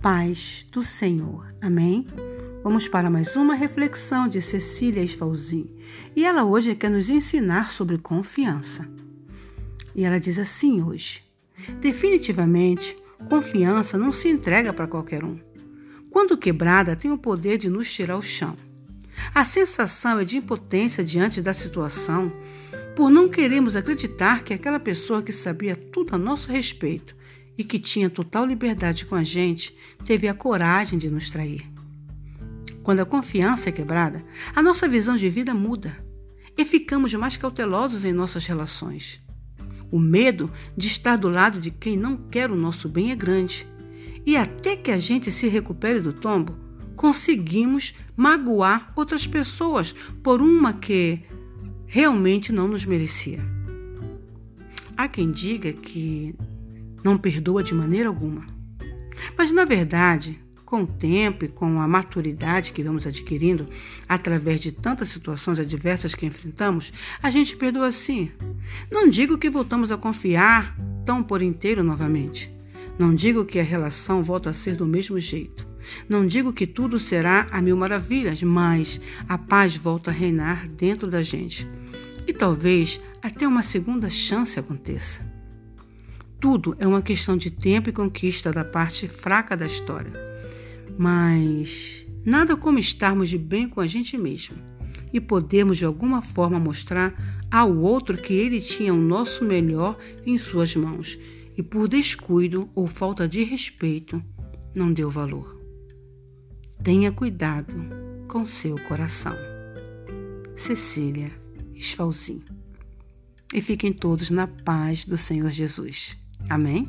paz do Senhor. Amém? Vamos para mais uma reflexão de Cecília Esfalzi. E ela hoje quer nos ensinar sobre confiança. E ela diz assim hoje: Definitivamente, confiança não se entrega para qualquer um. Quando quebrada, tem o poder de nos tirar o chão. A sensação é de impotência diante da situação, por não queremos acreditar que aquela pessoa que sabia tudo a nosso respeito e que tinha total liberdade com a gente teve a coragem de nos trair. Quando a confiança é quebrada, a nossa visão de vida muda e ficamos mais cautelosos em nossas relações. O medo de estar do lado de quem não quer o nosso bem é grande. E até que a gente se recupere do tombo, conseguimos magoar outras pessoas por uma que realmente não nos merecia. Há quem diga que não perdoa de maneira alguma. Mas, na verdade, com o tempo e com a maturidade que vamos adquirindo através de tantas situações adversas que enfrentamos, a gente perdoa sim. Não digo que voltamos a confiar tão por inteiro novamente. Não digo que a relação volta a ser do mesmo jeito. Não digo que tudo será a mil maravilhas, mas a paz volta a reinar dentro da gente. E talvez até uma segunda chance aconteça. Tudo é uma questão de tempo e conquista da parte fraca da história. Mas nada como estarmos de bem com a gente mesmo e podermos de alguma forma mostrar ao outro que ele tinha o nosso melhor em suas mãos e por descuido ou falta de respeito não deu valor. Tenha cuidado com seu coração. Cecília Esfalzin. E fiquem todos na paz do Senhor Jesus. Amém?